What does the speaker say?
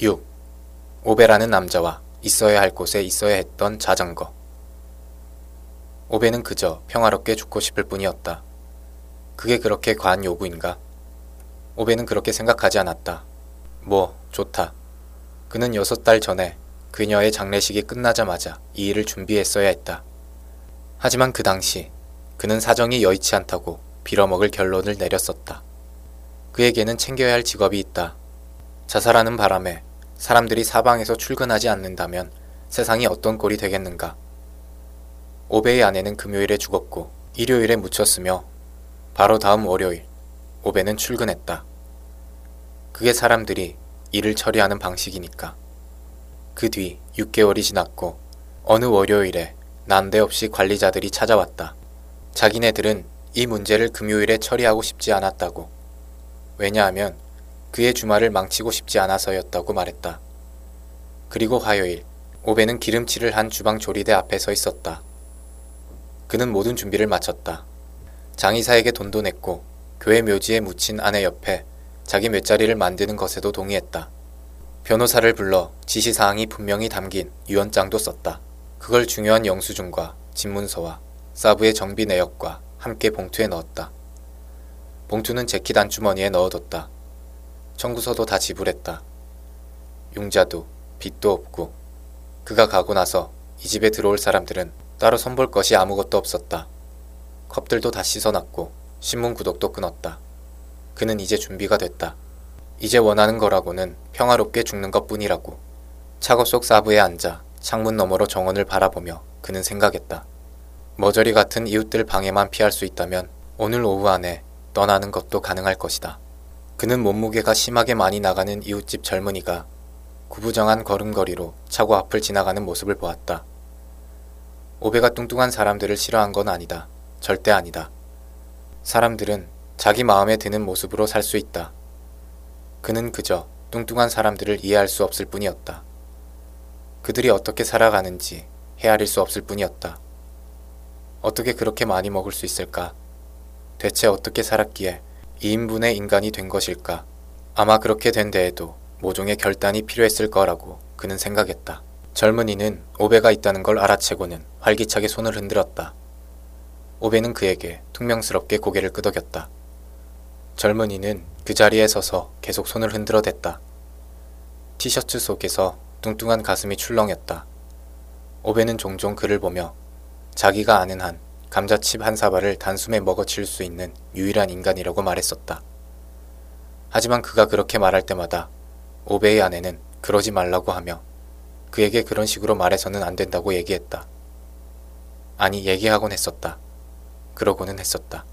6. 오베라는 남자와 있어야 할 곳에 있어야 했던 자전거. 오베는 그저 평화롭게 죽고 싶을 뿐이었다. 그게 그렇게 과한 요구인가? 오베는 그렇게 생각하지 않았다. 뭐, 좋다. 그는 여섯 달 전에 그녀의 장례식이 끝나자마자 이 일을 준비했어야 했다. 하지만 그 당시 그는 사정이 여의치 않다고 빌어먹을 결론을 내렸었다. 그에게는 챙겨야 할 직업이 있다. 자살하는 바람에 사람들이 사방에서 출근하지 않는다면 세상이 어떤 꼴이 되겠는가. 오베의 아내는 금요일에 죽었고 일요일에 묻혔으며 바로 다음 월요일 오베는 출근했다. 그게 사람들이 일을 처리하는 방식이니까. 그 뒤 6개월이 지났고 어느 월요일에 난데없이 관리자들이 찾아왔다. 자기네들은 이 문제를 금요일에 처리하고 싶지 않았다고. 왜냐하면 그의 주말을 망치고 싶지 않아서였다고 말했다. 그리고 화요일, 오베는 기름칠을 한 주방 조리대 앞에 서 있었다. 그는 모든 준비를 마쳤다. 장의사에게 돈도 냈고 교회 묘지에 묻힌 아내 옆에 자기 묘자리를 만드는 것에도 동의했다. 변호사를 불러 지시사항이 분명히 담긴 유언장도 썼다. 그걸 중요한 영수증과 집문서와 사부의 정비 내역과 함께 봉투에 넣었다. 봉투는 재킷 안주머니에 넣어뒀다. 청구서도 다 지불했다. 융자도 빚도 없고 그가 가고 나서 이 집에 들어올 사람들은 따로 선볼 것이 아무것도 없었다. 컵들도 다 씻어놨고 신문 구독도 끊었다. 그는 이제 준비가 됐다. 이제 원하는 거라고는 평화롭게 죽는 것 뿐이라고. 차고 속 사부에 앉아 창문 너머로 정원을 바라보며 그는 생각했다. 머저리 같은 이웃들 방해만 피할 수 있다면 오늘 오후 안에 떠나는 것도 가능할 것이다. 그는 몸무게가 심하게 많이 나가는 이웃집 젊은이가 구부정한 걸음걸이로 차고 앞을 지나가는 모습을 보았다. 오베가 뚱뚱한 사람들을 싫어한 건 아니다. 절대 아니다. 사람들은 자기 마음에 드는 모습으로 살 수 있다. 그는 그저 뚱뚱한 사람들을 이해할 수 없을 뿐이었다. 그들이 어떻게 살아가는지 헤아릴 수 없을 뿐이었다. 어떻게 그렇게 많이 먹을 수 있을까? 대체 어떻게 살았기에 2인분의 인간이 된 것일까? 아마 그렇게 된 데에도 모종의 결단이 필요했을 거라고 그는 생각했다. 젊은이는 오베가 있다는 걸 알아채고는 활기차게 손을 흔들었다. 오베는 그에게 퉁명스럽게 고개를 끄덕였다. 젊은이는 그 자리에 서서 계속 손을 흔들어댔다. 티셔츠 속에서 뚱뚱한 가슴이 출렁였다. 오베는 종종 그를 보며 자기가 아는 한 감자칩 한 사발을 단숨에 먹어칠 수 있는 유일한 인간이라고 말했었다. 하지만 그가 그렇게 말할 때마다 오베의 아내는 그러지 말라고 하며 그에게 그런 식으로 말해서는 안 된다고 얘기했다. 아니, 얘기하곤 했었다. 그러고는 했었다.